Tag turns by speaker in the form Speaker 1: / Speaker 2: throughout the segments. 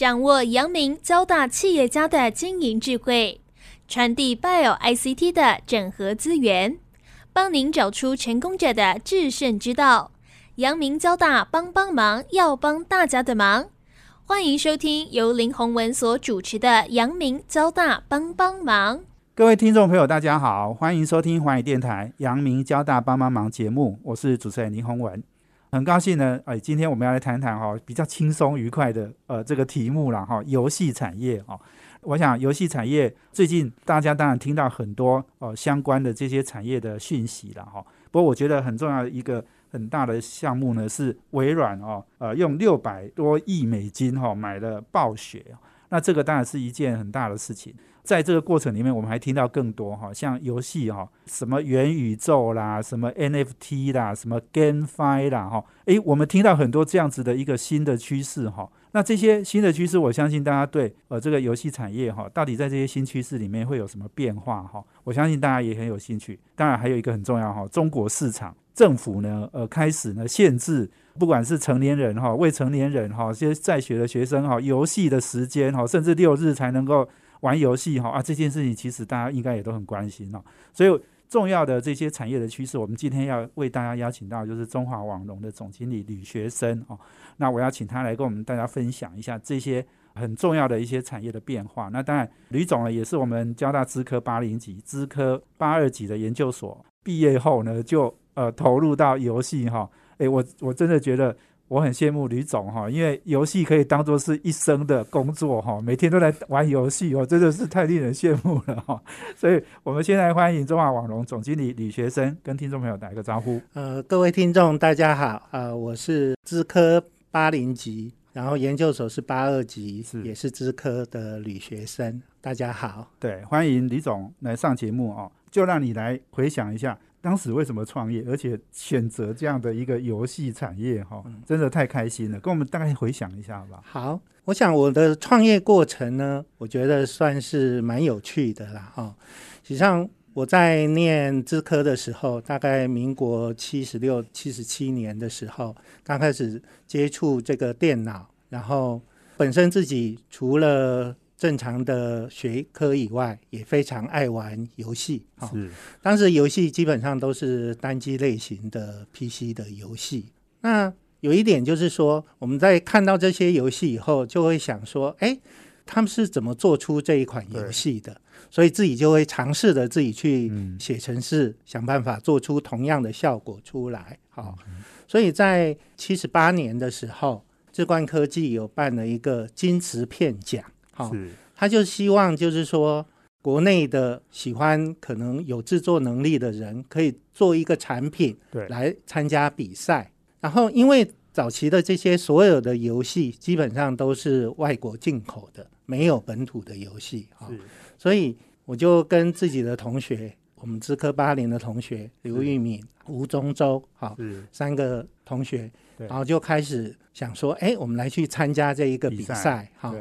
Speaker 1: 掌握阳明交大企业家的经营智慧，传递 Bio ICT 的整合资源，帮您找出成功者的制胜之道。阳明交大帮帮忙，要帮大家的忙。欢迎收听由林宏文所主持的《阳明交大帮帮忙》。
Speaker 2: 各位听众朋友，大家好，欢迎收听华语电台《阳明交大帮帮忙》节目，我是主持人林宏文。很高兴呢，哎，今天我们要来谈谈哈比较轻松愉快的呃这个题目了哈，游戏产业哦。我想游戏产业最近大家当然听到很多呃相关的这些产业的讯息了哈。不过我觉得很重要的一个很大的项目呢是微软哦，呃用六百多亿美金哈买了暴雪，那这个当然是一件很大的事情。在这个过程里面，我们还听到更多哈，像游戏哈，什么元宇宙啦，什么 NFT 啦，什么 GameFi 啦哈，诶，我们听到很多这样子的一个新的趋势哈。那这些新的趋势，我相信大家对呃这个游戏产业哈，到底在这些新趋势里面会有什么变化哈？我相信大家也很有兴趣。当然还有一个很重要哈，中国市场政府呢呃开始呢限制，不管是成年人哈、未成年人哈、这些在学的学生哈，游戏的时间哈，甚至六日才能够。玩游戏哈啊，这件事情其实大家应该也都很关心哦。所以重要的这些产业的趋势，我们今天要为大家邀请到就是中华网龙的总经理吕学生哦。那我要请他来跟我们大家分享一下这些很重要的一些产业的变化。那当然，吕总呢也是我们交大资科八零级、资科八二级的研究所毕业后呢，就呃投入到游戏哈。诶，我我真的觉得。我很羡慕吕总哈，因为游戏可以当做是一生的工作哈，每天都在玩游戏哦，真的是太令人羡慕了哈。所以，我们先来欢迎中华网龙总经理李学生跟听众朋友打一个招呼。
Speaker 3: 呃，各位听众大家好，呃，我是资科八零级，然后研究所是八二级，是也是资科的吕学生，大家好。
Speaker 2: 对，欢迎李总来上节目哦，就让你来回想一下。当时为什么创业，而且选择这样的一个游戏产业哈，真的太开心了。跟我们大概回想一下吧。
Speaker 3: 好，我想我的创业过程呢，我觉得算是蛮有趣的啦哈。实际上我在念资科的时候，大概民国七十六、七十七年的时候，刚开始接触这个电脑，然后本身自己除了正常的学科以外，也非常爱玩游戏。
Speaker 2: 是，
Speaker 3: 当时游戏基本上都是单机类型的 PC 的游戏。那有一点就是说，我们在看到这些游戏以后，就会想说，哎，他们是怎么做出这一款游戏的？所以自己就会尝试着自己去写程式，想办法做出同样的效果出来。好，所以在七十八年的时候，智冠科技有办了一个金瓷片奖。
Speaker 2: 是，
Speaker 3: 他就希望就是说，国内的喜欢可能有制作能力的人，可以做一个产品，
Speaker 2: 对，
Speaker 3: 来参加比赛。然后，因为早期的这些所有的游戏基本上都是外国进口的，没有本土的游戏啊，所以我就跟自己的同学，我们资科八零的同学刘玉敏、吴中洲，好，三个同学，然后就开始想说，哎，我们来去参加这一个比赛，哈。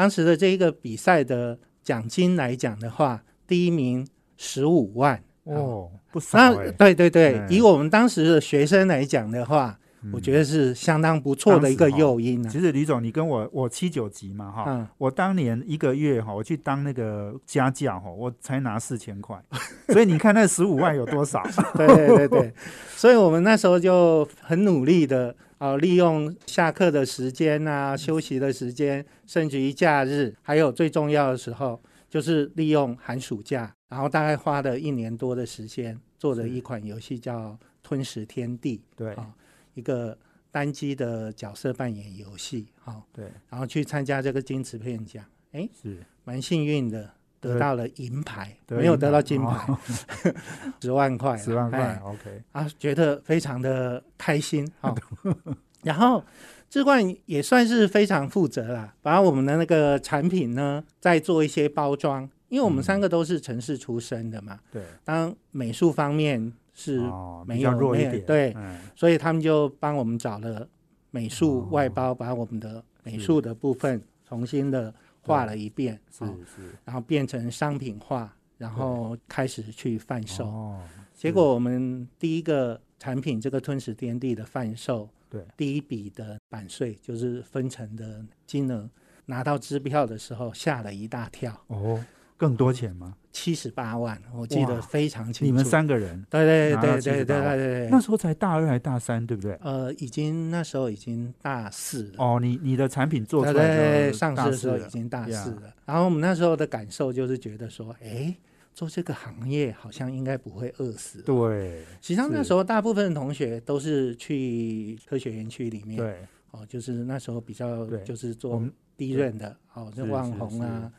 Speaker 3: 当时的这一个比赛的奖金来讲的话，第一名十五万
Speaker 2: 哦，不少那
Speaker 3: 对对对，以我们当时的学生来讲的话，我觉得是相当不错的一个诱因
Speaker 2: 啊。其实李总，你跟我我七九级嘛哈，我当年一个月哈，我去当那个家教哈，我才拿四千块，所以你看那十五万有多少？
Speaker 3: 对对对对，所以我们那时候就很努力的。哦，利用下课的时间啊，休息的时间，甚至于假日，还有最重要的时候，就是利用寒暑假，然后大概花了一年多的时间，做了一款游戏叫《吞食天地》，
Speaker 2: 对，啊，
Speaker 3: 一个单机的角色扮演游戏，哈，
Speaker 2: 对，
Speaker 3: 然后去参加这个金瓷片奖，哎，
Speaker 2: 是。
Speaker 3: 蛮幸运的。得到了银牌，没有得到金牌，十万块，
Speaker 2: 十万块，OK
Speaker 3: 啊，觉得非常的开心啊。然后志冠也算是非常负责啦，把我们的那个产品呢，再做一些包装，因为我们三个都是城市出身的嘛。
Speaker 2: 对，
Speaker 3: 当美术方面是没有
Speaker 2: 弱一点，
Speaker 3: 对，所以他们就帮我们找了美术外包，把我们的美术的部分重新的。画了一遍，
Speaker 2: 是是，
Speaker 3: 然后变成商品化，然后开始去贩售。哦，结果我们第一个产品这个吞食天地的贩售，
Speaker 2: 对，
Speaker 3: 第一笔的版税就是分成的金额拿到支票的时候吓了一大跳。
Speaker 2: 哦，更多钱吗？
Speaker 3: 七十八万，我记得非常清楚。
Speaker 2: 你们三个人？
Speaker 3: 对对对对对对对。
Speaker 2: 那时候才大二还大三，对不对？
Speaker 3: 呃，已经那时候已经大四了。
Speaker 2: 哦，你你的产品做出来
Speaker 3: 上市的时候已经大四了。然后我们那时候的感受就是觉得说，哎，做这个行业好像应该不会饿死。
Speaker 2: 对，
Speaker 3: 实际上那时候大部分的同学都是去科学园区里面。
Speaker 2: 对。
Speaker 3: 哦，就是那时候比较就是做低润的，哦，就万红啊。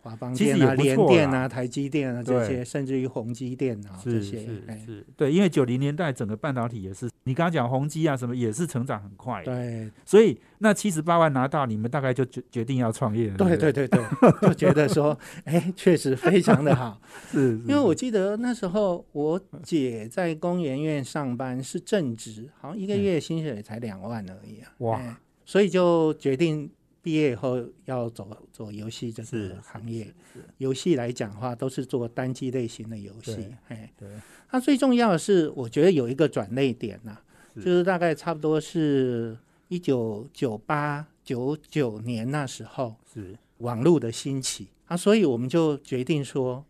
Speaker 3: 华邦电啊，联电啊，台积电啊，这些，甚至于宏基电啊，这些，
Speaker 2: 是，对，因为九零年代整个半导体也是，你刚刚讲宏基啊，什么也是成长很快，
Speaker 3: 对，
Speaker 2: 所以那七十八万拿到，你们大概就决决定要创业了，
Speaker 3: 对对对对，就觉得说，哎，确实非常的好，
Speaker 2: 是，
Speaker 3: 因为我记得那时候我姐在工研院上班是正职，好像一个月薪水才两万而已啊，哇，所以就决定。毕业以后要走走游戏这个行业，游戏来讲的话，都是做单机类型的游戏。哎，对。那最重要的是，我觉得有一个转类点呐，就是大概差不多是一九九八九九年那时候，
Speaker 2: 是
Speaker 3: 网络的兴起啊，所以我们就决定说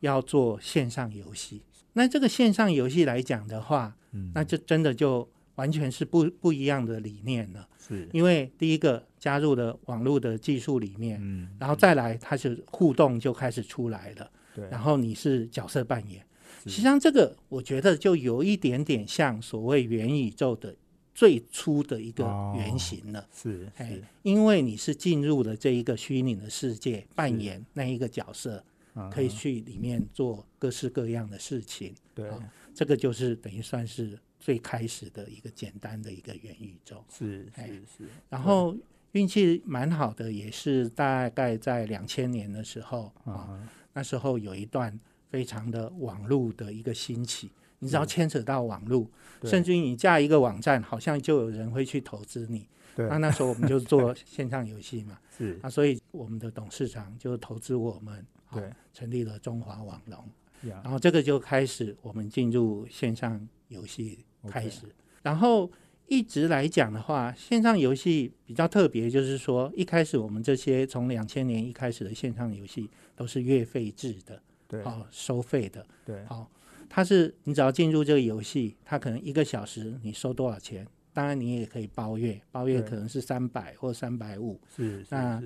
Speaker 3: 要做线上游戏。那这个线上游戏来讲的话，嗯，那就真的就完全是不不一样的理念了。
Speaker 2: 是。
Speaker 3: 因为第一个加入了网络的技术里面，嗯，然后再来它是互动就开始出来了，
Speaker 2: 对，
Speaker 3: 然后你是角色扮演，实际上这个我觉得就有一点点像所谓元宇宙的最初的一个原型了，
Speaker 2: 是，哎，
Speaker 3: 因为你是进入了这一个虚拟的世界，扮演那一个角色，可以去里面做各式各样的事情，
Speaker 2: 对，
Speaker 3: 这个就是等于算是。最开始的一个简单的一个元宇宙
Speaker 2: 是是是，
Speaker 3: 然后运气蛮好的，也是大概在两千年的时候啊，那时候有一段非常的网络的一个兴起，你只要牵扯到网络，甚至于你架一个网站，好像就有人会去投资你。那那时候我们就做线上游戏嘛，
Speaker 2: 是
Speaker 3: 啊，所以我们的董事长就投资我们，
Speaker 2: 对，
Speaker 3: 成立了中华网龙，然后这个就开始我们进入线上游戏。开始，然后一直来讲的话，线上游戏比较特别，就是说一开始我们这些从两千年一开始的线上游戏都是月费制的，
Speaker 2: 对，
Speaker 3: 哦，收费的，
Speaker 2: 对，
Speaker 3: 好，它是你只要进入这个游戏，它可能一个小时你收多少钱？当然你也可以包月，包月可能是三百或三百五，
Speaker 2: 是
Speaker 3: 那。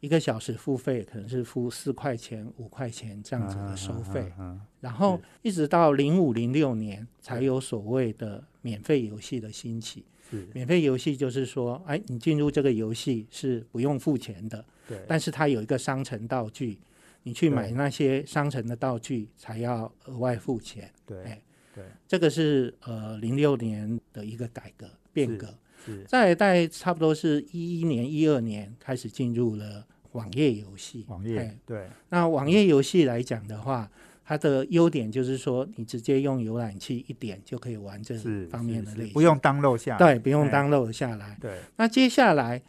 Speaker 3: 一个小时付费可能是付四块钱、五块钱这样子的收费，然后一直到零五零六年才有所谓的免费游戏的兴起。免费游戏就是说，哎，你进入这个游戏是不用付钱的，
Speaker 2: 对，
Speaker 3: 但是它有一个商城道具，你去买那些商城的道具才要额外付钱。
Speaker 2: 对，对，
Speaker 3: 这个是呃零六年的一个改革变革。
Speaker 2: 在
Speaker 3: 在差不多是一一年、一二年开始进入了网页游戏。
Speaker 2: 网页对，
Speaker 3: 那网页游戏来讲的话，它的优点就是说，你直接用浏览器一点就可以玩这方面的类型，
Speaker 2: 不用当漏下。
Speaker 3: 对，不用当漏下来。
Speaker 2: 对。
Speaker 3: 那接下来，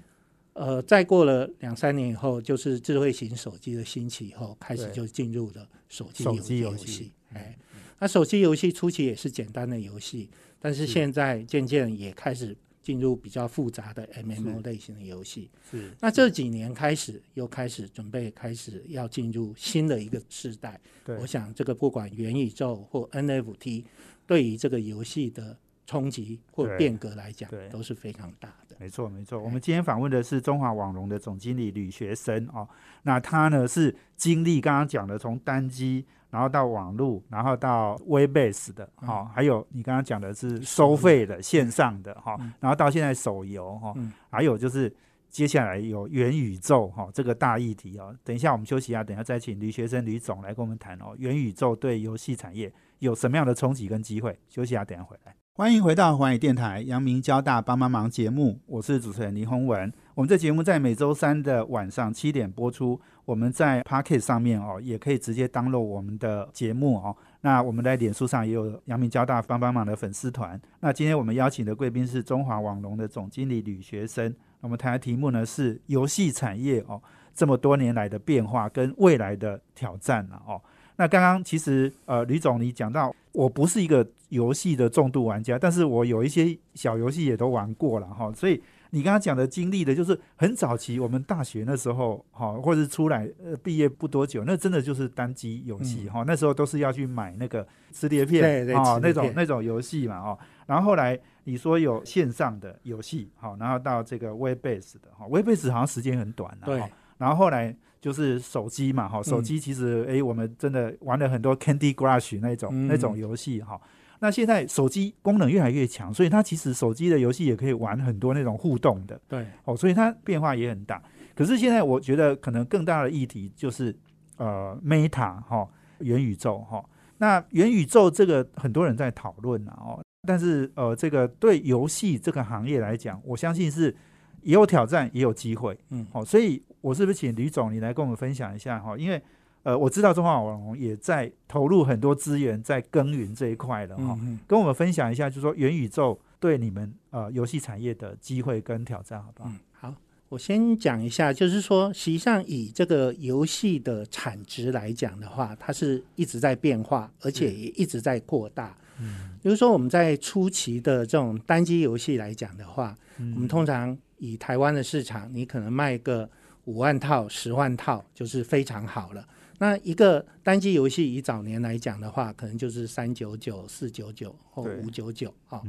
Speaker 3: 呃，再过了两三年以后，就是智慧型手机的兴起以后，开始就进入了手机游戏。哎，那手机游戏初期也是简单的游戏，但是现在渐渐也开始。进入比较复杂的 MMO 类型的游戏，
Speaker 2: 是
Speaker 3: 那这几年开始又开始准备开始要进入新的一个时代。
Speaker 2: 对，
Speaker 3: 我想这个不管元宇宙或 NFT，对于这个游戏的冲击或变革来讲，都是非常大的。
Speaker 2: 没错，没错。我们今天访问的是中华网龙的总经理吕学生哦，那他呢是经历刚刚讲的从单机。然后到网络，然后到 Webbase 的哈，还有你刚刚讲的是收费的线上的哈，然后到现在手游哈，还有就是接下来有元宇宙哈这个大议题哦。等一下我们休息一下，等一下再请吕学生吕总来跟我们谈哦，元宇宙对游戏产业有什么样的冲击跟机会？休息一下，等下回来。欢迎回到华语电台阳明交大帮帮忙节目，我是主持人倪宏文。我们这节目在每周三的晚上七点播出。我们在 Pocket 上面哦，也可以直接登录我们的节目哦。那我们在脸书上也有阳明交大帮帮忙的粉丝团。那今天我们邀请的贵宾是中华网龙的总经理吕学生。我们谈的题目呢是游戏产业哦，这么多年来的变化跟未来的挑战了哦。那刚刚其实呃，吕总你讲到，我不是一个游戏的重度玩家，但是我有一些小游戏也都玩过了哈，所以。你刚刚讲的经历的，就是很早期我们大学那时候，哈，或者是出来呃毕业不多久，那真的就是单机游戏哈。那时候都是要去买那个磁碟片，哦，那种那种游戏嘛，哦。然后后来你说有线上的游戏，好，然后到这个 Web Base 的，哈，Web Base 好像时间很短啊，
Speaker 3: 对。
Speaker 2: 然后后来就是手机嘛，哈，手机其实哎，我们真的玩了很多 Candy Crush 那种那种游戏，哈。那现在手机功能越来越强，所以它其实手机的游戏也可以玩很多那种互动的，
Speaker 3: 对，
Speaker 2: 哦，所以它变化也很大。可是现在我觉得可能更大的议题就是呃，Meta 哈，元宇宙哈。那元宇宙这个很多人在讨论啊，哦，但是呃，这个对游戏这个行业来讲，我相信是也有挑战，也有机会，嗯，好，所以我是不是请吕总你来跟我们分享一下哈？因为呃，我知道中华网红也在投入很多资源在耕耘这一块了哈，跟我们分享一下，就是说元宇宙对你们呃游戏产业的机会跟挑战，好不好？
Speaker 3: 好，我先讲一下，就是说，实际上以这个游戏的产值来讲的话，它是一直在变化，而且也一直在扩大。嗯，比如说我们在初期的这种单机游戏来讲的话，我们通常以台湾的市场，你可能卖个五万套、十万套就是非常好了。那一个单机游戏以早年来讲的话，可能就是三九九、四九九或五九九啊。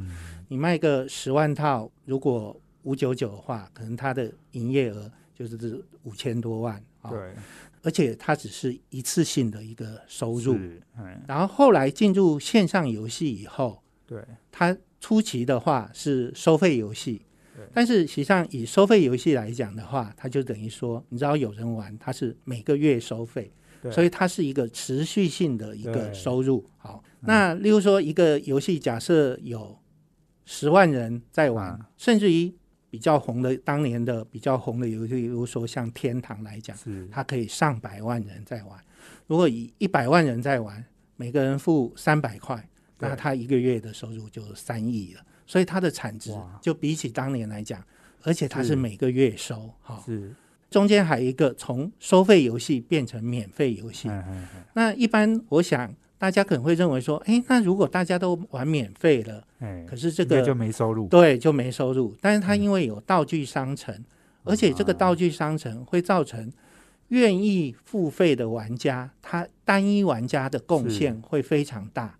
Speaker 3: 你卖个十万套，如果五九九的话，可能它的营业额就是五千多万啊。
Speaker 2: 对，
Speaker 3: 而且它只是一次性的一个收入。然后后来进入线上游戏以后，
Speaker 2: 对，
Speaker 3: 它初期的话是收费游戏。但是实际上以收费游戏来讲的话，它就等于说，你知道有人玩，它是每个月收费。所以它是一个持续性的一个收入。好，那例如说一个游戏，假设有十万人在玩，甚至于比较红的当年的比较红的游戏，比如说像《天堂》来讲，它可以上百万人在玩。如果以一百万人在玩，每个人付三百块，那他一个月的收入就三亿了。所以它的产值就比起当年来讲，而且它是每个月收，哈。
Speaker 2: 是。
Speaker 3: 中间还有一个从收费游戏变成免费游戏，那一般我想大家可能会认为说，哎，那如果大家都玩免费了，可是这个
Speaker 2: 就没收入，
Speaker 3: 对，就没收入。但是它因为有道具商城，而且这个道具商城会造成愿意付费的玩家，他单一玩家的贡献会非常大，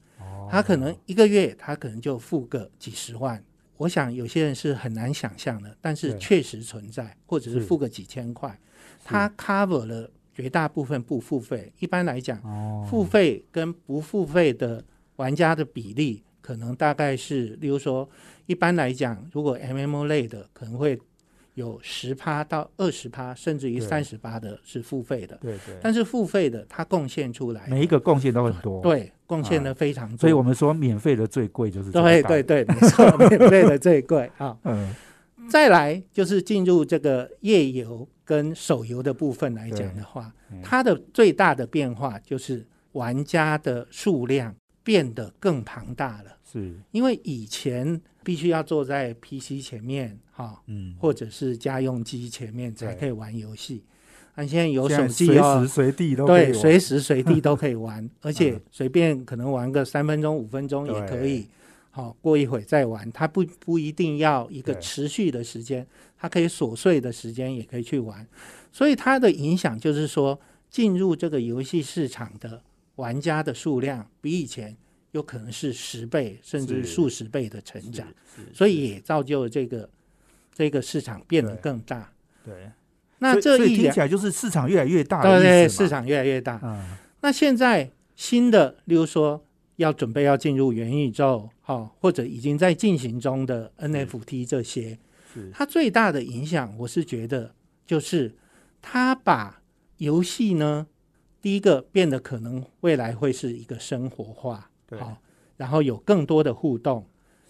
Speaker 3: 他可能一个月他可能就付个几十万。我想有些人是很难想象的，但是确实存在，或者是付个几千块，他 cover 了绝大部分不付费。一般来讲，付费跟不付费的玩家的比例，可能大概是，例如说，一般来讲，如果 MMO 类的可能会。有十趴到二十趴，甚至于三十趴的是付费的。
Speaker 2: 对对。
Speaker 3: 但是付费的，它贡献出来，
Speaker 2: 每一个贡献都很多。
Speaker 3: 对，贡献的非常多。
Speaker 2: 所以我们说，免费的最贵就是。
Speaker 3: 对对对，没错，免费的最贵啊。嗯。再来就是进入这个页游跟手游的部分来讲的话，它的最大的变化就是玩家的数量变得更庞大了。
Speaker 2: 是
Speaker 3: 因为以前必须要坐在 PC 前面哈，嗯，或者是家用机前面才可以玩游戏。那现在有手机，
Speaker 2: 随时随地都
Speaker 3: 对，随时随地都可以玩，而且随便可能玩个三分钟、五分钟也可以。好，过一会再玩，它不不一定要一个持续的时间，它可以琐碎的时间也可以去玩。所以它的影响就是说，进入这个游戏市场的玩家的数量比以前。有可能是十倍甚至数十倍的成长，所以也造就了这个这个市场变得更大。
Speaker 2: 对，
Speaker 3: 那这
Speaker 2: 一听起来就是市场越来越大，
Speaker 3: 对对，市场越来越大。嗯，那现在新的，例如说要准备要进入元宇宙，哈，或者已经在进行中的 NFT 这些，它最大的影响，我是觉得就是它把游戏呢，第一个变得可能未来会是一个生活化。好，然后有更多的互动，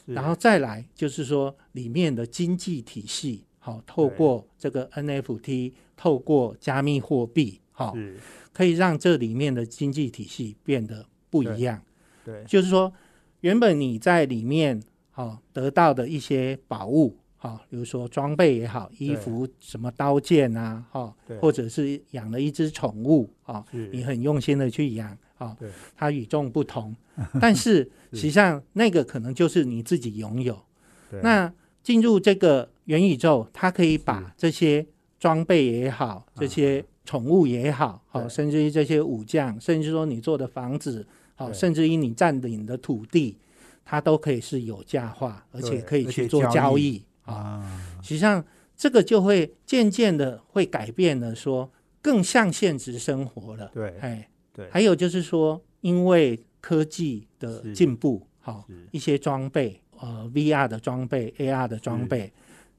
Speaker 3: 然后再来就是说里面的经济体系，好，透过这个 NFT，透过加密货币，好，可以让这里面的经济体系变得不一样。
Speaker 2: 对，
Speaker 3: 就是说原本你在里面好得到的一些宝物，好，比如说装备也好，衣服什么刀剑啊，哈，或者是养了一只宠物，啊，你很用心的去养。啊，它与众不同，但是实际上那个可能就是你自己拥有。那进入这个元宇宙它可以把这些装备也好，这些宠物也好，好，甚至于这些武将，甚至说你做的房子，好，甚至于你占领的土地，它都可以是有价化，而且可以去做交易啊。实际上，这个就会渐渐的会改变了，说更像现实生活了。
Speaker 2: 对，
Speaker 3: 哎，
Speaker 2: 对。
Speaker 3: 还有就是说，因为科技的进步，好，一些装备，呃，VR 的装备，AR 的装备，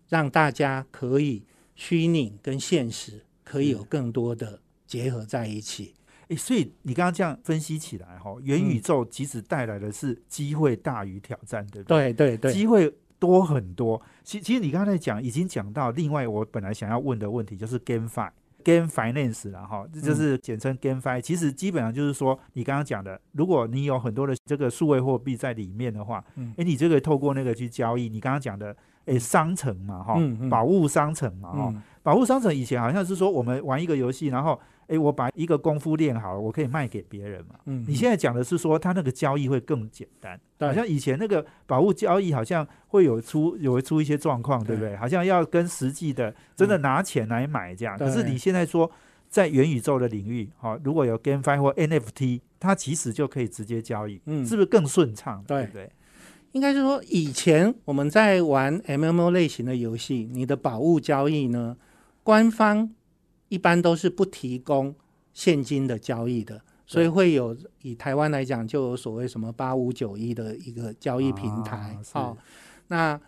Speaker 3: 让大家可以虚拟跟现实可以有更多的结合在一起。
Speaker 2: 哎，所以你刚刚这样分析起来，哈，元宇宙其实带来的是机会大于挑战，对不
Speaker 3: 对？对对对，
Speaker 2: 机会。多很多，其其实你刚才讲已经讲到另外我本来想要问的问题，就是 GameFi、Game Finance 了哈，这就是简称 GameFi。其实基本上就是说，你刚刚讲的，如果你有很多的这个数位货币在里面的话，哎，你这个透过那个去交易，你刚刚讲的，哎，商城嘛哈，宝物商城嘛哈，宝物商城以前好像是说我们玩一个游戏，然后。诶，我把一个功夫练好了，我可以卖给别人嘛？嗯，你现在讲的是说，它那个交易会更简单，好像以前那个宝物交易好像会有出有出一些状况，对不对？好像要跟实际的真的拿钱来买这样。可是你现在说，在元宇宙的领域，哈，如果有 GameFi 或 NFT，它其实就可以直接交易，嗯，是不是更顺畅？对不对？
Speaker 3: 应该是说，以前我们在玩 MMO 类型的游戏，你的宝物交易呢，官方。一般都是不提供现金的交易的，所以会有以台湾来讲，就有所谓什么八五九一的一个交易平台。好，那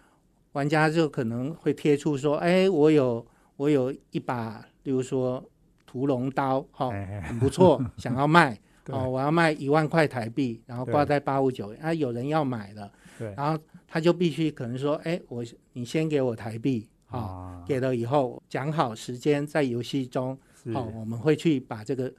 Speaker 3: 玩家就可能会贴出说：“哎，我有我有一把，比如说屠龙刀，哈，很不错，想要卖哦，我要卖一万块台币，然后挂在八五九，啊，有人要买了，
Speaker 2: 对，
Speaker 3: 然后他就必须可能说：哎，我你先给我台币。”啊，给了以后讲好时间，在游戏中，好，我们会去把这个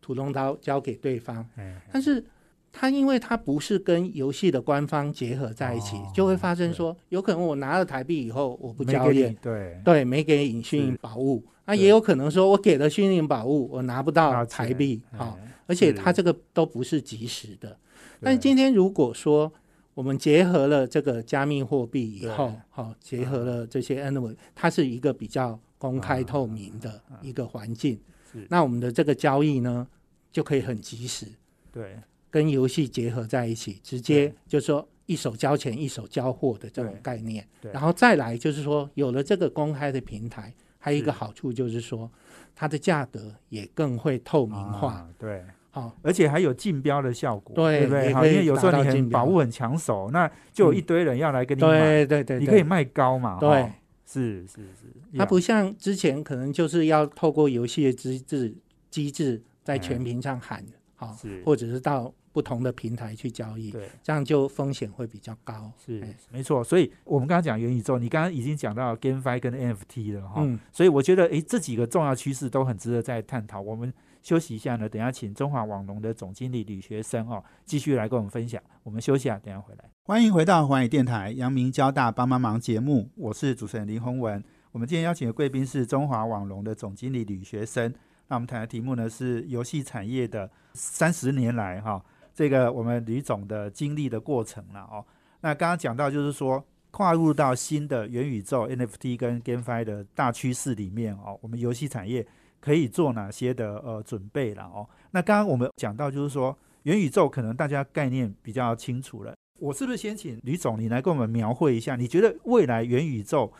Speaker 3: 屠龙刀交给对方。但是他因为他不是跟游戏的官方结合在一起，就会发生说，有可能我拿了台币以后，我不交易，
Speaker 2: 对。
Speaker 3: 对，没给隐讯宝物，那也有可能说我给了虚拟宝物，我拿不到台币，好，而且他这个都不是及时的。但今天如果说，我们结合了这个加密货币以后，好，结合了这些 N 维，它是一个比较公开透明的一个环境。那我们的这个交易呢，就可以很及时，
Speaker 2: 对，
Speaker 3: 跟游戏结合在一起，直接就说一手交钱一手交货的这种概念。然后再来就是说，有了这个公开的平台，还有一个好处就是说，它的价格也更会透明化。
Speaker 2: 对。
Speaker 3: 好，
Speaker 2: 而且还有竞标的效果，
Speaker 3: 对
Speaker 2: 不对？好，因为有时候你很宝物很抢手，那就有一堆人要来跟你买，
Speaker 3: 对对对，
Speaker 2: 你可以卖高嘛，
Speaker 3: 对，
Speaker 2: 是是是，
Speaker 3: 它不像之前可能就是要透过游戏的机制机制在全屏上喊，好，或者是到不同的平台去交易，
Speaker 2: 对，
Speaker 3: 这样就风险会比较高，
Speaker 2: 是没错。所以我们刚刚讲元宇宙，你刚刚已经讲到 GameFi 跟 NFT 了哈，所以我觉得哎，这几个重要趋势都很值得再探讨。我们。休息一下呢，等下请中华网龙的总经理吕学生哦，继续来跟我们分享。我们休息啊，等下回来。欢迎回到华语电台阳明交大帮帮忙节目，我是主持人林宏文。我们今天邀请的贵宾是中华网龙的总经理吕学生。那我们谈的题目呢是游戏产业的三十年来哈，这个我们吕总的经历的过程了哦。那刚刚讲到就是说，跨入到新的元宇宙 NFT 跟 GameFi 的大趋势里面哦，我们游戏产业。可以做哪些的呃准备了哦？那刚刚我们讲到就是说元宇宙可能大家概念比较清楚了，我是不是先请吕总你来跟我们描绘一下？你觉得未来元宇宙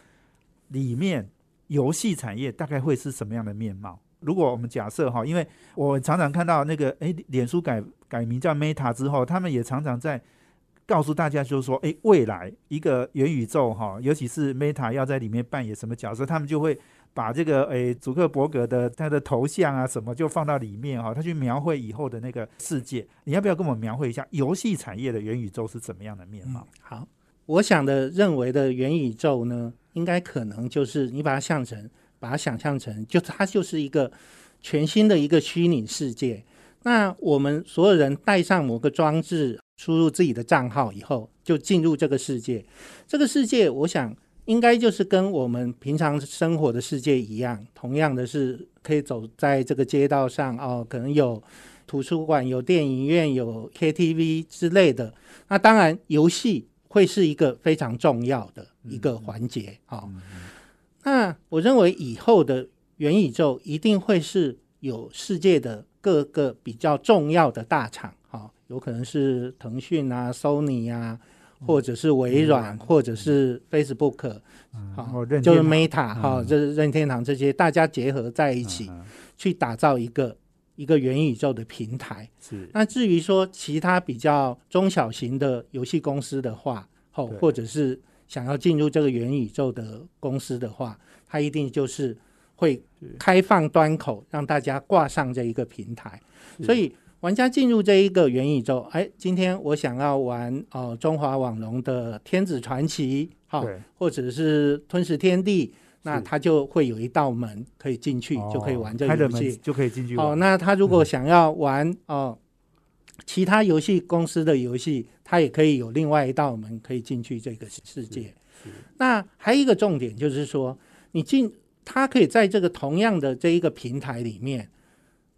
Speaker 2: 里面游戏产业大概会是什么样的面貌？如果我们假设哈，因为我常常看到那个诶，脸书改改名叫 Meta 之后，他们也常常在告诉大家，就是说诶，未来一个元宇宙哈，尤其是 Meta 要在里面扮演什么角色，他们就会。把这个诶，祖克伯格的他的头像啊什么就放到里面哈，他去描绘以后的那个世界。你要不要跟我们描绘一下游戏产业的元宇宙是怎么样的面貌？
Speaker 3: 好，我想的认为的元宇宙呢，应该可能就是你把它想成，把它想象成，就它就是一个全新的一个虚拟世界。那我们所有人带上某个装置，输入自己的账号以后，就进入这个世界。这个世界，我想。应该就是跟我们平常生活的世界一样，同样的是可以走在这个街道上哦，可能有图书馆、有电影院、有 KTV 之类的。那当然，游戏会是一个非常重要的一个环节啊。那我认为以后的元宇宙一定会是有世界的各个比较重要的大厂，哈，有可能是腾讯啊、Sony 啊，或者是微软，或者是 Facebook，好，就是 Meta 哈，就是任天堂这些大家结合在一起，去打造一个一个元宇宙的平台。
Speaker 2: 是。
Speaker 3: 那至于说其他比较中小型的游戏公司的话，哦，或者是想要进入这个元宇宙的公司的话，它一定就是会开放端口，让大家挂上这一个平台。所以玩家进入这一个元宇宙，哎，今天我想要玩哦中华网龙的《天子传奇》，好，或者是《吞食天地》，那他就会有一道门可以进去，就可以玩这个游戏，
Speaker 2: 就可以进去。
Speaker 3: 哦，那他如果想要玩哦。其他游戏公司的游戏，他也可以有另外一道门可以进去这个世界。那还有一个重点就是说，你进他可以在这个同样的这一个平台里面，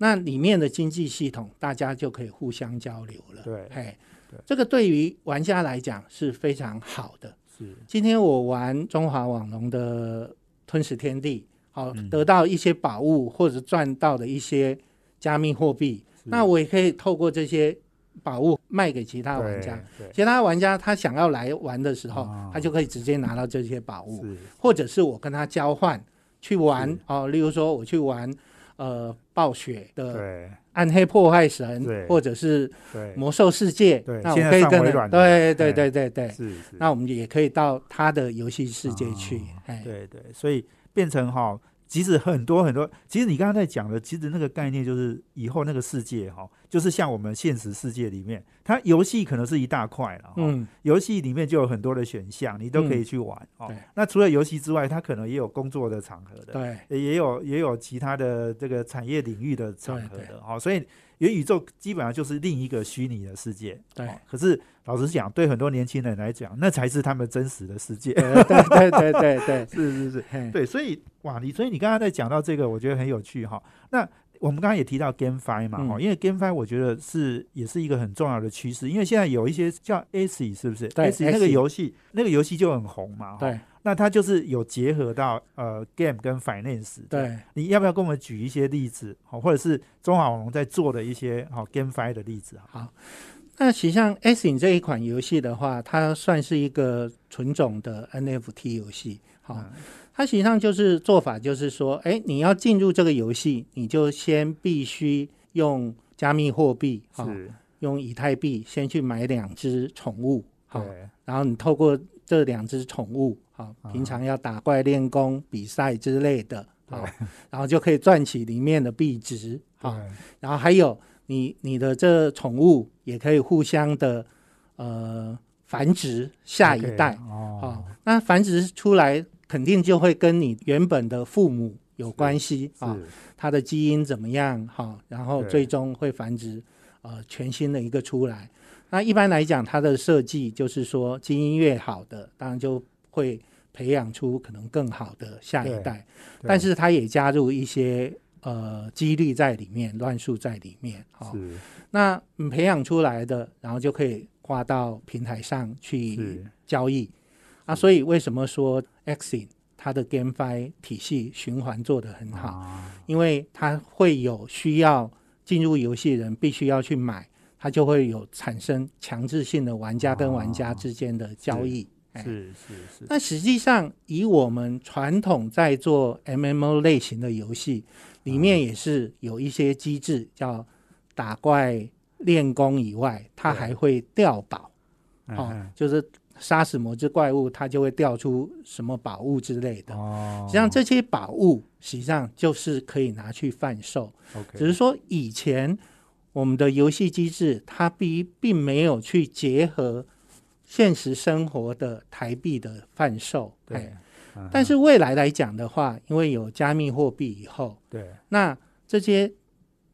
Speaker 3: 那里面的经济系统大家就可以互相交流了。
Speaker 2: 对，
Speaker 3: 嘿，这个对于玩家来讲是非常好的。
Speaker 2: 是，
Speaker 3: 今天我玩中华网龙的吞食天地，好得到一些宝物或者赚到的一些加密货币。那我也可以透过这些宝物卖给其他玩家，其他玩家他想要来玩的时候，他就可以直接拿到这些宝物，或者是我跟他交换去玩哦。例如说，我去玩呃暴雪的暗黑破坏神，或者是魔兽世界，那我们可以跟对对对对对，
Speaker 2: 是
Speaker 3: 那我们也可以到他的游戏世界去，
Speaker 2: 对对，所以变成哈。其实很多很多，其实你刚刚在讲的，其实那个概念就是以后那个世界哈，就是像我们现实世界里面，它游戏可能是一大块了，嗯，游戏里面就有很多的选项，你都可以去玩哦。那除了游戏之外，它可能也有工作的场合的，
Speaker 3: 对，
Speaker 2: 也有也有其他的这个产业领域的场合的哦，所以。元宇宙基本上就是另一个虚拟的世界，
Speaker 3: 对。
Speaker 2: 可是老实讲，对很多年轻人来讲，那才是他们真实的世界。
Speaker 3: 对对对对对，
Speaker 2: 是是是，对。所以哇，你所以你刚刚在讲到这个，我觉得很有趣哈。那我们刚刚也提到 GameFi 嘛，哈，因为 GameFi 我觉得是也是一个很重要的趋势，因为现在有一些叫 AC 是不是？AC 那个游戏，那个游戏就很红嘛，
Speaker 3: 对。
Speaker 2: 那它就是有结合到呃 game 跟 finance，
Speaker 3: 对，
Speaker 2: 你要不要跟我们举一些例子，好，或者是中华网龙在做的一些好 gamefi 的例子
Speaker 3: 好，那实际上 Asing 这一款游戏的话，它算是一个纯种的 NFT 游戏，好，它实际上就是做法就是说，哎，你要进入这个游戏，你就先必须用加密货币，是，用以太币先去买两只宠物，好，然后你透过这两只宠物。好，平常要打怪练功比赛之类的，好，然后就可以赚取里面的币值，好，然后还有你你的这宠物也可以互相的呃繁殖下一代，哦，那繁殖出来肯定就会跟你原本的父母有关系啊，它的基因怎么样，好，然后最终会繁殖呃全新的一个出来。那一般来讲，它的设计就是说基因越好的，当然就会培养出可能更好的下一代，但是它也加入一些呃几率在里面，乱数在里面。好，那培养出来的，然后就可以挂到平台上去交易啊。所以为什么说 Xing 它的 GameFi 体系循环做得很好？因为它会有需要进入游戏人必须要去买，它就会有产生强制性的玩家跟玩家之间的交易。
Speaker 2: 是是是，
Speaker 3: 那实际上以我们传统在做 MMO 类型的游戏，里面也是有一些机制，叫打怪练功以外，它还会掉宝，哦，就是杀死某只怪物，它就会掉出什么宝物之类的。哦，实际上这些宝物实际上就是可以拿去贩售。
Speaker 2: OK，
Speaker 3: 只是说以前我们的游戏机制，它并并没有去结合。现实生活的台币的贩售，对，但是未来来讲的话，因为有加密货币以后，
Speaker 2: 对，
Speaker 3: 那这些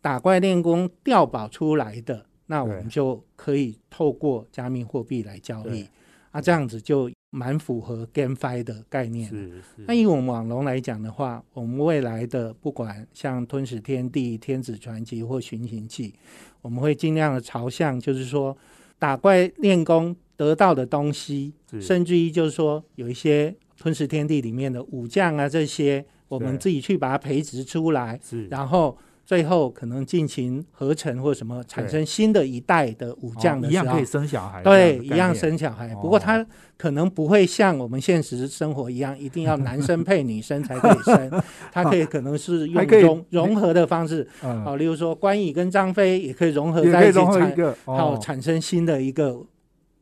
Speaker 3: 打怪练功调宝出来的，那我们就可以透过加密货币来交易，啊，这样子就蛮符合 GameFi 的概念。
Speaker 2: 是是。
Speaker 3: 那以我们网龙来讲的话，我们未来的不管像吞噬天地、天子传奇或寻形记，我们会尽量的朝向，就是说打怪练功。得到的东西，甚至于就是说有一些吞噬天地里面的武将啊这些，我们自己去把它培植出来，
Speaker 2: 是，
Speaker 3: 然后最后可能进行合成或什么，产生新的一代的武将的时候，
Speaker 2: 哦一样可以生小孩，
Speaker 3: 对，一样生小孩。
Speaker 2: 哦
Speaker 3: 不过他可能不会像我们现实生活一样，一定要男生配女生才可以生，他可以可能是 用融融合的方式，
Speaker 2: 嗯，
Speaker 3: 好，例如说关羽跟张飞也可以融合在一起产，好
Speaker 2: 哦，
Speaker 3: 产生新的一个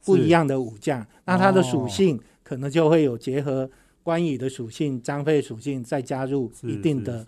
Speaker 3: 不一样的武将，那它的
Speaker 2: 哦
Speaker 3: 属性可能就会有结合关羽的属性、张飞属性，再加入一定的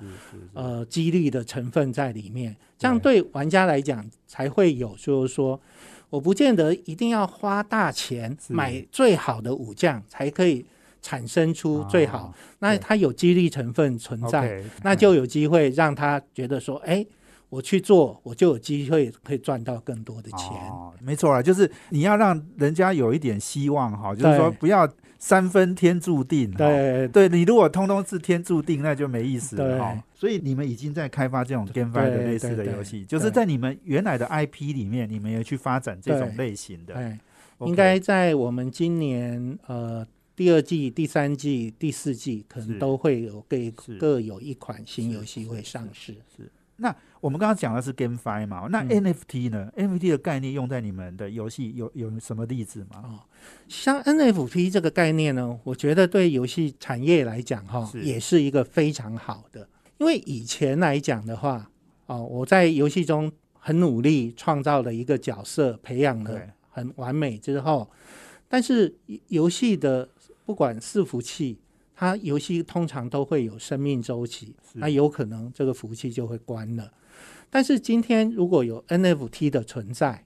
Speaker 3: 呃激励的成分在里面，这样对玩家来讲才会有，就是说，我不见得一定要花大钱买最好的武将才可以产生出最好，
Speaker 2: 哦
Speaker 3: 那他有激励成分存在那就有机会让他觉得说，哎，我去做，我就有机会可以赚到更多的钱。
Speaker 2: 哦，没错啊，就是你要让人家有一点希望哈，就是说不要三分天注定。
Speaker 3: 对
Speaker 2: 对你如果通通是天注定，那就没意思了哈。所以你们已经在开发这种 GameFi 的类似的游戏，就是在你们原来的 IP 里面，你们也去发展这种类型的。
Speaker 3: 应该在我们今年呃第二季、第三季、第四季，可能都会有各各有一款新游戏会上市。
Speaker 2: 我们刚刚讲的是 GameFi 嘛，那
Speaker 3: 嗯
Speaker 2: NFT 呢？NFT 的概念用在你们的游戏有有什么例子吗？
Speaker 3: 哦，像 NFT 这个概念呢，我觉得对游戏产业来讲，哈，
Speaker 2: 是
Speaker 3: 也是一个非常好的。因为以前来讲的话，哦，我在游戏中很努力创造了一个角色，培养了
Speaker 2: 对
Speaker 3: 很完美之后，但是游戏的不管伺服器，它游戏通常都会有生命周期，那有可能这个服务器就会关了。但是今天如果有 NFT 的存在，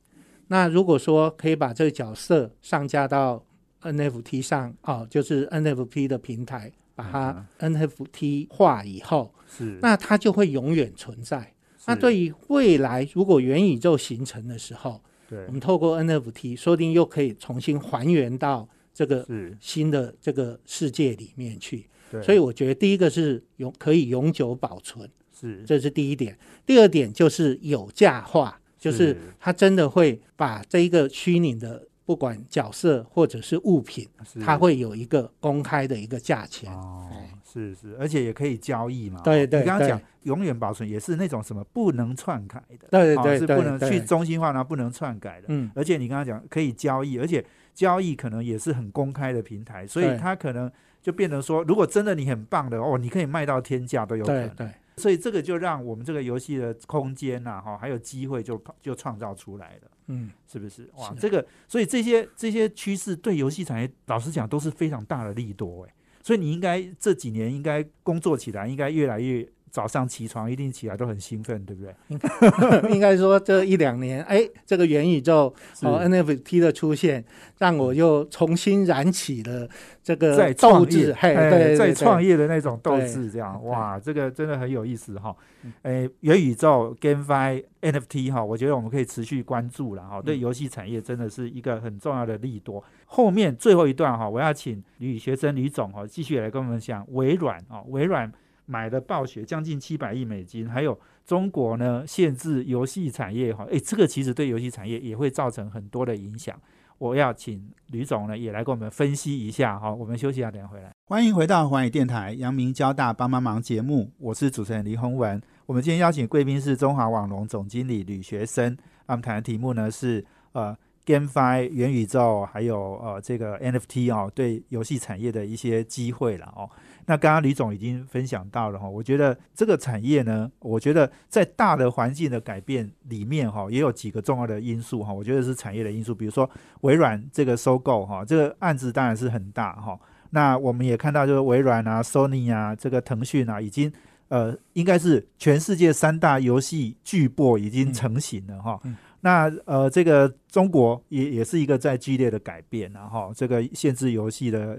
Speaker 3: 那如果说可以把这个角色上架到 NFT 上，哦，就是 NFT 的平台，把它 NFT 化以后，
Speaker 2: 是，
Speaker 3: 那它就会永远存在。那对于未来如果元宇宙形成的时候，
Speaker 2: 对。
Speaker 3: 我们透过 NFT，说不定又可以重新还原到这个，新的这个世界里面去。所以我觉得第一个是永可以永久保存，
Speaker 2: 是
Speaker 3: 这是第一点。第二点就是有价化，就是
Speaker 2: 是
Speaker 3: 它真的会把这一个虚拟的不管角色或者是物品，它会有一个公开的一个价钱。
Speaker 2: 哦
Speaker 3: 哎，
Speaker 2: 是是，而且也可以交易嘛。
Speaker 3: 对对对
Speaker 2: 你刚刚讲永远保存也是那种什么不能篡改的，
Speaker 3: 对对对
Speaker 2: 哦是不能去中心化，然后不能篡改的。
Speaker 3: 嗯，
Speaker 2: 而且你刚刚讲可以交易，而且交易可能也是很公开的平台，所以
Speaker 3: 对。
Speaker 2: 它可能就变成说，如果真的你很棒的哦，你可以卖到天价都有可能。
Speaker 3: 对对
Speaker 2: 所以这个就让我们这个游戏的空间呐、哈，还有机会就就创造出来了。
Speaker 3: 嗯，
Speaker 2: 是不是？哇，这个，所以这些这些趋势对游戏产业，老实讲都是非常大的利多哎。所以你应该这几年应该工作起来，应该越来越早上起床一定起来都很兴奋，对不对？
Speaker 3: 应该说这一两年，哎，这个元宇宙
Speaker 2: 是
Speaker 3: 哦 NFT 的出现，让我又重新燃起了这个
Speaker 2: 在
Speaker 3: 斗志，嘿，
Speaker 2: 哎
Speaker 3: 对，
Speaker 2: 在创业的那种斗志，这样哇，这个真的很有意思哈
Speaker 3: 嗯。
Speaker 2: 哎，元宇宙、GameFi、NFT 哈，我觉得我们可以持续关注了哈。对
Speaker 3: 嗯
Speaker 2: 游戏产业真的是一个很重要的利多。后面最后一段哈，我要请女学生吕总哈继续来跟我们讲微软哦，微软买的暴雪将近七百亿美金，还有中国呢限制游戏产业哈，哎，这个其实对游戏产业也会造成很多的影响。我要请吕总呢也来跟我们分析一下哈。我们休息一下，等下回来。欢迎回到环宇电台阳明交大帮帮忙节目，我是主持人李宏文。我们今天邀请贵宾是中华网龙总经理吕学生，那我们谈的题目呢是呃 GameFi 元宇宙，还有呃这个 NFT 哦，对游戏产业的一些机会了哦。那刚刚李总已经分享到了哈，我觉得这个产业呢，我觉得在大的环境的改变里面哈，也有几个重要的因素哈，我觉得是产业的因素，比如说微软这个收购哈，这个案子当然是很大哈。那我们也看到，就是微软啊、Sony 啊、这个腾讯啊，已经呃，应该是全世界三大游戏巨擘已经成型了哈。
Speaker 3: 嗯
Speaker 2: 那呃，这个中国也也是一个在剧烈的改变，然后这个限制游戏的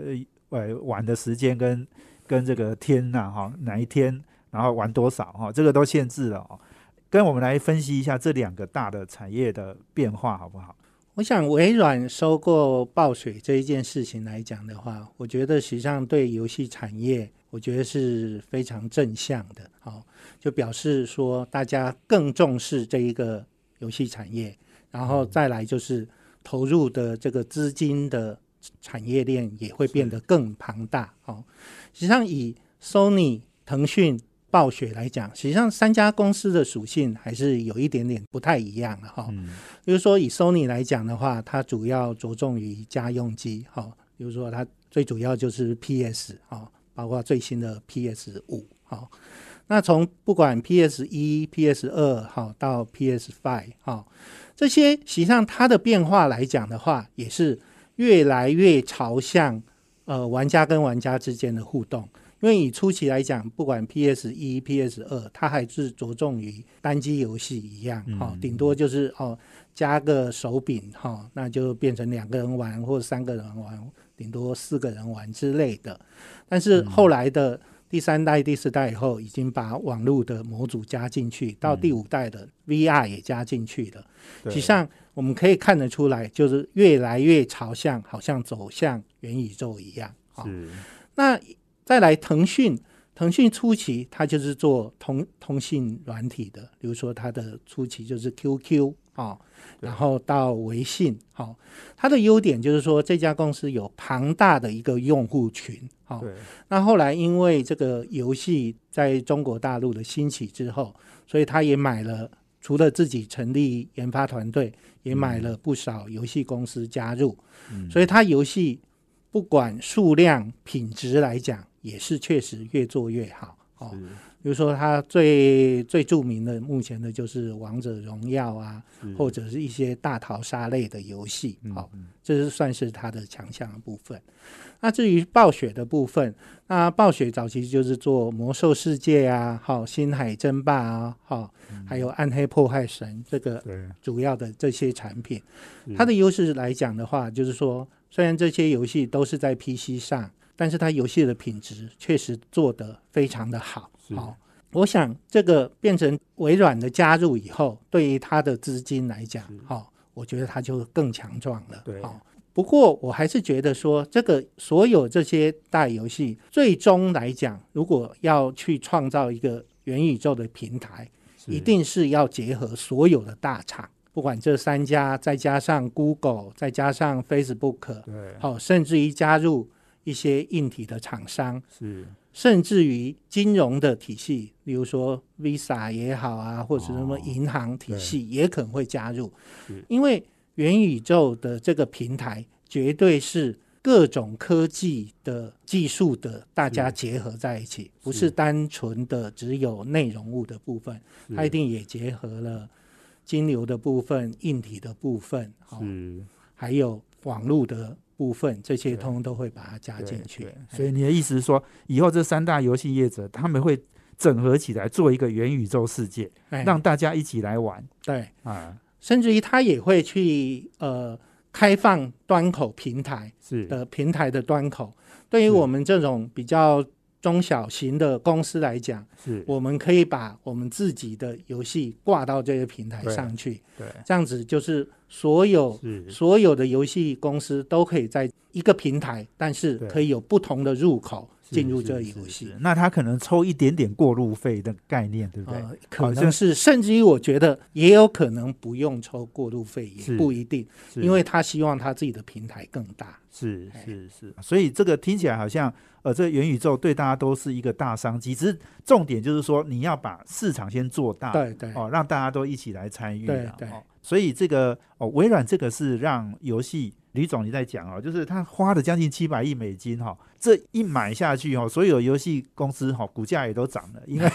Speaker 2: 呃呃玩的时间跟跟这个天呐、哈，哪一天然后玩多少哈，这个都限制了哦。跟我们来分析一下这两个大的产业的变化，好不好？
Speaker 3: 我想微软收购暴雪这一件事情来讲的话，我觉得实际上对游戏产业，我觉得是非常正向的。好、就表示说大家更重视这一个游戏产业，然后再来就是投入的这个资金的产业链也会变得更庞大。哦，实际上以 Sony、腾讯、暴雪来讲，实际上三家公司的属性还是有一点点不太一样的哈。比如说以 Sony 来讲的话，它主要着重于家用机，哈，比如说它最主要就是 PS 哦，包括最新的 PS 五，哈。那从不管 PS 一、PS 二，哈，到 PS Five，哈，这些实际上它的变化来讲的话，也是越来越朝向呃玩家跟玩家之间的互动。因为以初期来讲，不管 PS 一、PS 二，它还是着重于单机游戏一样，哈，顶多就是哦加个手柄，哈，那就变成两个人玩或者三个人玩，顶多四个人玩之类的。但是后来的第三代、第四代以后，已经把网络的模组加进去，到第五代的 VR 也加进去了。实际上，我们可以看得出来，就是越来越朝向，好像走向元宇宙一样。
Speaker 2: 是。
Speaker 3: 那再来，腾讯，腾讯初期它就是做通通信软体的，比如说它的初期就是 QQ 啊，然后到微信，好，它的优点就是说这家公司有庞大的一个用户群。
Speaker 2: 哦，
Speaker 3: 那后来因为这个游戏在中国大陆的兴起之后，所以他也买了，除了自己成立研发团队，也买了不少游戏公司加入，所以他游戏不管数量、品质来讲，也是确实越做越好哦。比如说，它最最著名的目前的就是王者荣耀啊，或者是一些大逃杀类的游戏，好，这是算是它的强项的部分。那至于暴雪的部分，那暴雪早期就是做魔兽世界啊，好，星海争霸啊，好，还有暗黑破坏神这个主要的这些产品。它的优势来讲的话，就是说，虽然这些游戏都是在 PC 上，但是它游戏的品质确实做得非常的好。好，我想这个变成微软的加入以后，对于它的资金来讲，好，我觉得它就更强壮了。
Speaker 2: 对，
Speaker 3: 好。不过，我还是觉得说，这个所有这些大游戏，最终来讲，如果要去创造一个元宇宙的平台，一定是要结合所有的大厂，不管这三家，再加上 Google，再加上 Facebook，
Speaker 2: 对，
Speaker 3: 好，甚至于加入一些硬体的厂商，
Speaker 2: 是，
Speaker 3: 甚至于金融的体系，比如说 Visa 也好啊，或者什么银行体系也可能会加入，因为。元宇宙的这个平台绝对是各种科技的技术的大家结合在一起，不是单纯的只有内容物的部分，它一定也结合了金流的部分、硬体的部分，
Speaker 2: 哦
Speaker 3: 还有网络的部分，这些通通都会把它加进去。
Speaker 2: 所以你的意思是说，以后这三大游戏业者他们会整合起来做一个元宇宙世界，让大家一起来玩。
Speaker 3: 对。
Speaker 2: 啊。
Speaker 3: 甚至于他也会去呃开放端口平台是。的平台的端口，对于我们这种比较中小型的公司来讲，
Speaker 2: 是。
Speaker 3: 我们可以把我们自己的游戏挂到这个平台上去，
Speaker 2: 对，
Speaker 3: 这样子就是所有所有的游戏公司都可以在一个平台，但是可以有不同的入口。进入这个游戏，
Speaker 2: 那他可能抽一点点过路费的概念，对不对？
Speaker 3: 可能是，甚至于我觉得也有可能不用抽过路费，也不一定，因为他希望他自己的平台更大。
Speaker 2: 是是是，所以这个听起来好像，呃，这元宇宙对大家都是一个大商机。只是重点就是说，你要把市场先做大，
Speaker 3: 对对，
Speaker 2: 哦，让大家都一起来参与。
Speaker 3: 对对，
Speaker 2: 所以这个哦，微软这个是让游戏。李总，你在讲哦，就是他花了将近七百亿美金哈，这一买下去哦，所有游戏公司哈股价也都涨了，因为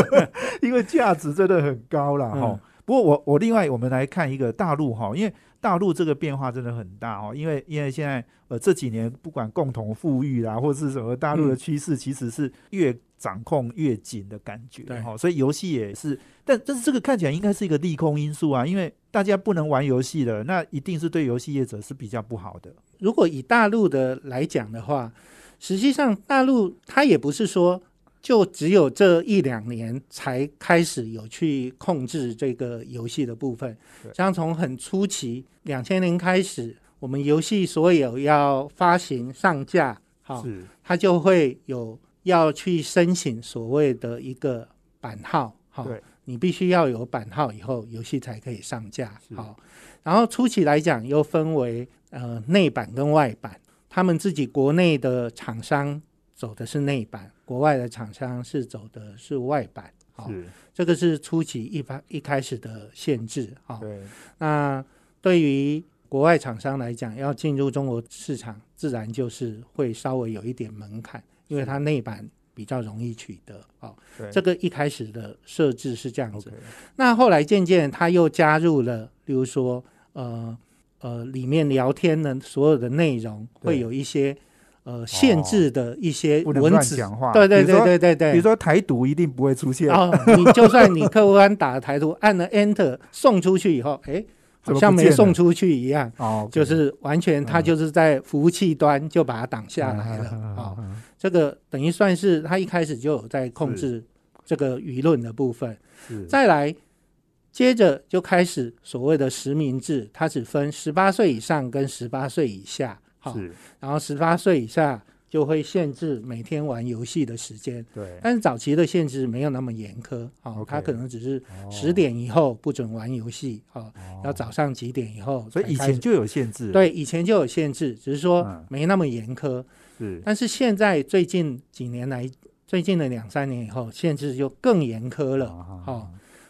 Speaker 2: 因为价值真的很高了哈。不过我我另外我们来看一个大陆哈，因为大陆这个变化真的很大哦，因为因为现在呃这几年不管共同富裕啦或是什么，大陆的趋势其实是越掌控越紧的感觉，哈，所以游戏也是，但但是这个看起来应该是一个利空因素啊，因为。大家不能玩游戏了，那一定是对游戏业者是比较不好的。
Speaker 3: 如果以大陆的来讲的话，实际上大陆它也不是说就只有这一两年才开始有去控制这个游戏的部分。像从很初期两千年开始，我们游戏所有要发行上架，好，它就会有要去申请所谓的一个版号，好。你必须要有版号以后，游戏才可以上架。好，然后初期来讲，又分为呃内版跟外版，他们自己国内的厂商走的是内版，国外的厂商是走的是外版。好，
Speaker 2: 是，
Speaker 3: 这个是初期一般一开始的限制。好，
Speaker 2: 对，
Speaker 3: 那对于国外厂商来讲，要进入中国市场，自然就是会稍微有一点门槛，因为它内版比较容易取得。哦，
Speaker 2: 对，
Speaker 3: 这个一开始的设置是这样子。那后来渐渐它又加入了，比如说呃呃，里面聊天的所有的内容会有一些呃限制的一些文字。
Speaker 2: 乱讲话。
Speaker 3: 对对对对对对。
Speaker 2: 比如说台独一定不会出现，
Speaker 3: 哦，你就算你客户端打了台独，按了 Enter 送出去以后，哎，好像
Speaker 2: 怎么不见了？
Speaker 3: 没送出去一样，
Speaker 2: 哦，
Speaker 3: 就是完全它
Speaker 2: 嗯
Speaker 3: 就是在服务器端就把它挡下来了。这个等于算是他一开始就有在控制这个舆论的部分。再来，接着就开始所谓的实名制，它只分十八岁以上跟十八岁以下，好，
Speaker 2: 是，
Speaker 3: 然后十八岁以下就会限制每天玩游戏的时间，
Speaker 2: 对，
Speaker 3: 但是早期的限制没有那么严苛，哦
Speaker 2: OK，
Speaker 3: 它可能只是
Speaker 2: 哦。
Speaker 3: 十点以后不准玩游戏，哦，
Speaker 2: 哦。
Speaker 3: 要早上几点以后
Speaker 2: 所以以前就有限制，，
Speaker 3: 对以前就有限制，只是说
Speaker 2: 嗯。
Speaker 3: 没那么严苛，
Speaker 2: 是，
Speaker 3: 但是现在最近几年来，最近的两三年以后，限制就更严苛了。
Speaker 2: 啊
Speaker 3: 哦，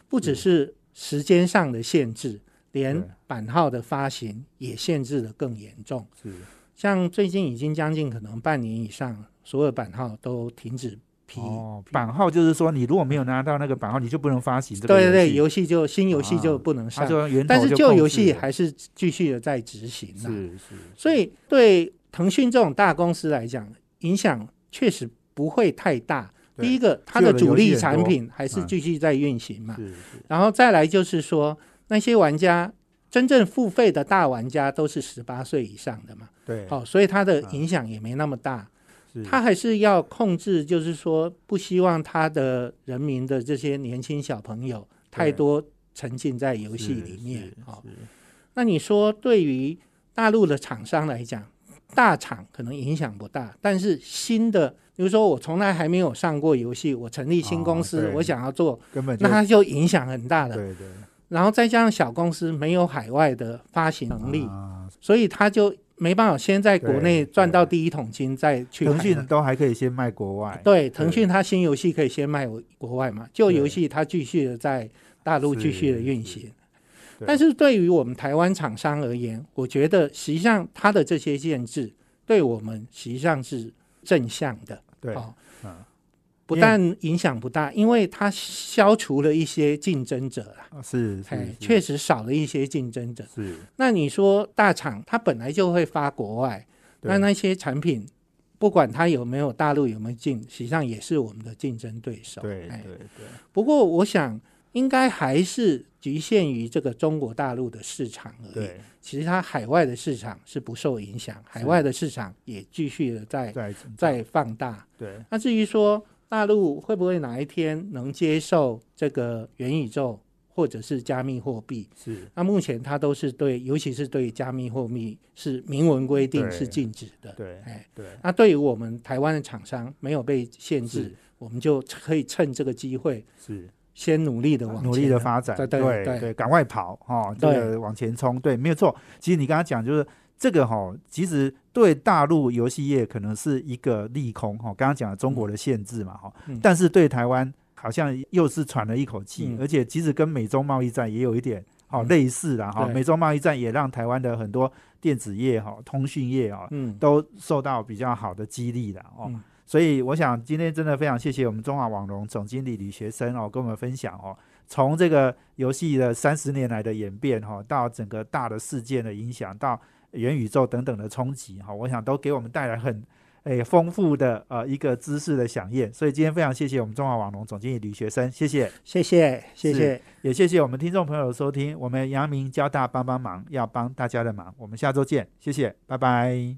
Speaker 3: 不只是时间上的限制，连版号的发行也限制的更严重。
Speaker 2: 是，
Speaker 3: 像最近已经将近可能半年以上，所有版号都停止批。
Speaker 2: 哦，版号就是说，你如果没有拿到那个版号，你就不能发行这个
Speaker 3: 对对对，游戏就新游戏就
Speaker 2: 啊
Speaker 3: 不能上，但是旧游戏还是继续的在执行啊。
Speaker 2: 是是，
Speaker 3: 所以对腾讯这种大公司来讲，影响确实不会太大。第一个，它的主力产品还是
Speaker 2: 嗯
Speaker 3: 继续在运行嘛。
Speaker 2: 是是
Speaker 3: 然后再来就是说，那些玩家真正付费的大玩家都是十八岁以上的嘛，
Speaker 2: 对，
Speaker 3: 好、所以它的
Speaker 2: 嗯
Speaker 3: 影响也没那么大。
Speaker 2: 是
Speaker 3: 它还是要控制，就是说不希望他的人民的这些年轻小朋友太多沉浸在游戏里面
Speaker 2: 是。
Speaker 3: 好、那你说对于大陆的厂商来讲，大厂可能影响不大，但是新的，比如说我从来还没有上过游戏，我成立新公司，
Speaker 2: 哦
Speaker 3: 我想要做，
Speaker 2: 根本
Speaker 3: 那它就影响很大了。
Speaker 2: 对对
Speaker 3: 然后再加上小公司没有海外的发行能力，
Speaker 2: 啊。
Speaker 3: 所以他就没办法先在国内赚到第一桶金，再去
Speaker 2: 腾讯都还可以先卖国外，
Speaker 3: 对，腾讯它新游戏可以先卖国外嘛，旧游戏它继续的在大陆继续的运行。但是对于我们台湾厂商而言，我觉得实际上它的这些限制对我们实际上是正向的。
Speaker 2: 对，
Speaker 3: 不但影响不大，因为它消除了一些竞争者
Speaker 2: 是
Speaker 3: 确实少了一些竞争者。
Speaker 2: 是，
Speaker 3: 那你说大厂它本来就会发国外，那那些产品不管它有没有大陆有没有进，实际上也是我们的竞争对手。哎
Speaker 2: 对对对，
Speaker 3: 不过我想应该还是局限于这个中国大陆的市场而已。
Speaker 2: 对，
Speaker 3: 其实它海外的市场是不受影响，海外的市场也继续的在
Speaker 2: 在
Speaker 3: 在放大。
Speaker 2: 对
Speaker 3: 那至于说大陆会不会哪一天能接受这个元宇宙或者是加密货币？
Speaker 2: 是。
Speaker 3: 那目前它都是对，尤其是对加密货币是明文规定是禁止的。
Speaker 2: 对
Speaker 3: 哎，
Speaker 2: 对。
Speaker 3: 那对于我们台湾的厂商没有被限制，我们就可以趁这个机会
Speaker 2: 是。
Speaker 3: 先努力的往
Speaker 2: 努力的发展，
Speaker 3: 对
Speaker 2: 对赶快跑哦，这
Speaker 3: 对
Speaker 2: 个往前冲，对，没有错。其实你刚刚讲就是这个哈、其实对大陆游戏业可能是一个利空哈、刚刚讲了中国的限制嘛哈、
Speaker 3: 嗯。
Speaker 2: 但是对台湾好像又是喘了一口气，
Speaker 3: 嗯。
Speaker 2: 而且其实跟美中贸易战也有一点好、
Speaker 3: 嗯。
Speaker 2: 类似啦哈、
Speaker 3: 对。
Speaker 2: 美中贸易战也让台湾的很多电子业哈、通讯业哈、
Speaker 3: 嗯，
Speaker 2: 都受到比较好的激励了哦。
Speaker 3: 嗯。
Speaker 2: 所以我想今天真的非常谢谢我们中华网龙总经理李学生哦，跟我们分享哦，从这个游戏的三十年来的演变哈、哦，到整个大的事件的影响，到元宇宙等等的冲击哈、我想都给我们带来很诶丰富的呃一个知识的响应。所以今天非常谢谢我们中华网龙总经理李学生，谢谢，
Speaker 3: 谢谢谢谢，
Speaker 2: 也谢谢我们听众朋友的收听。我们阳明交大帮帮忙，要帮大家的忙，我们下周见，谢谢，拜拜。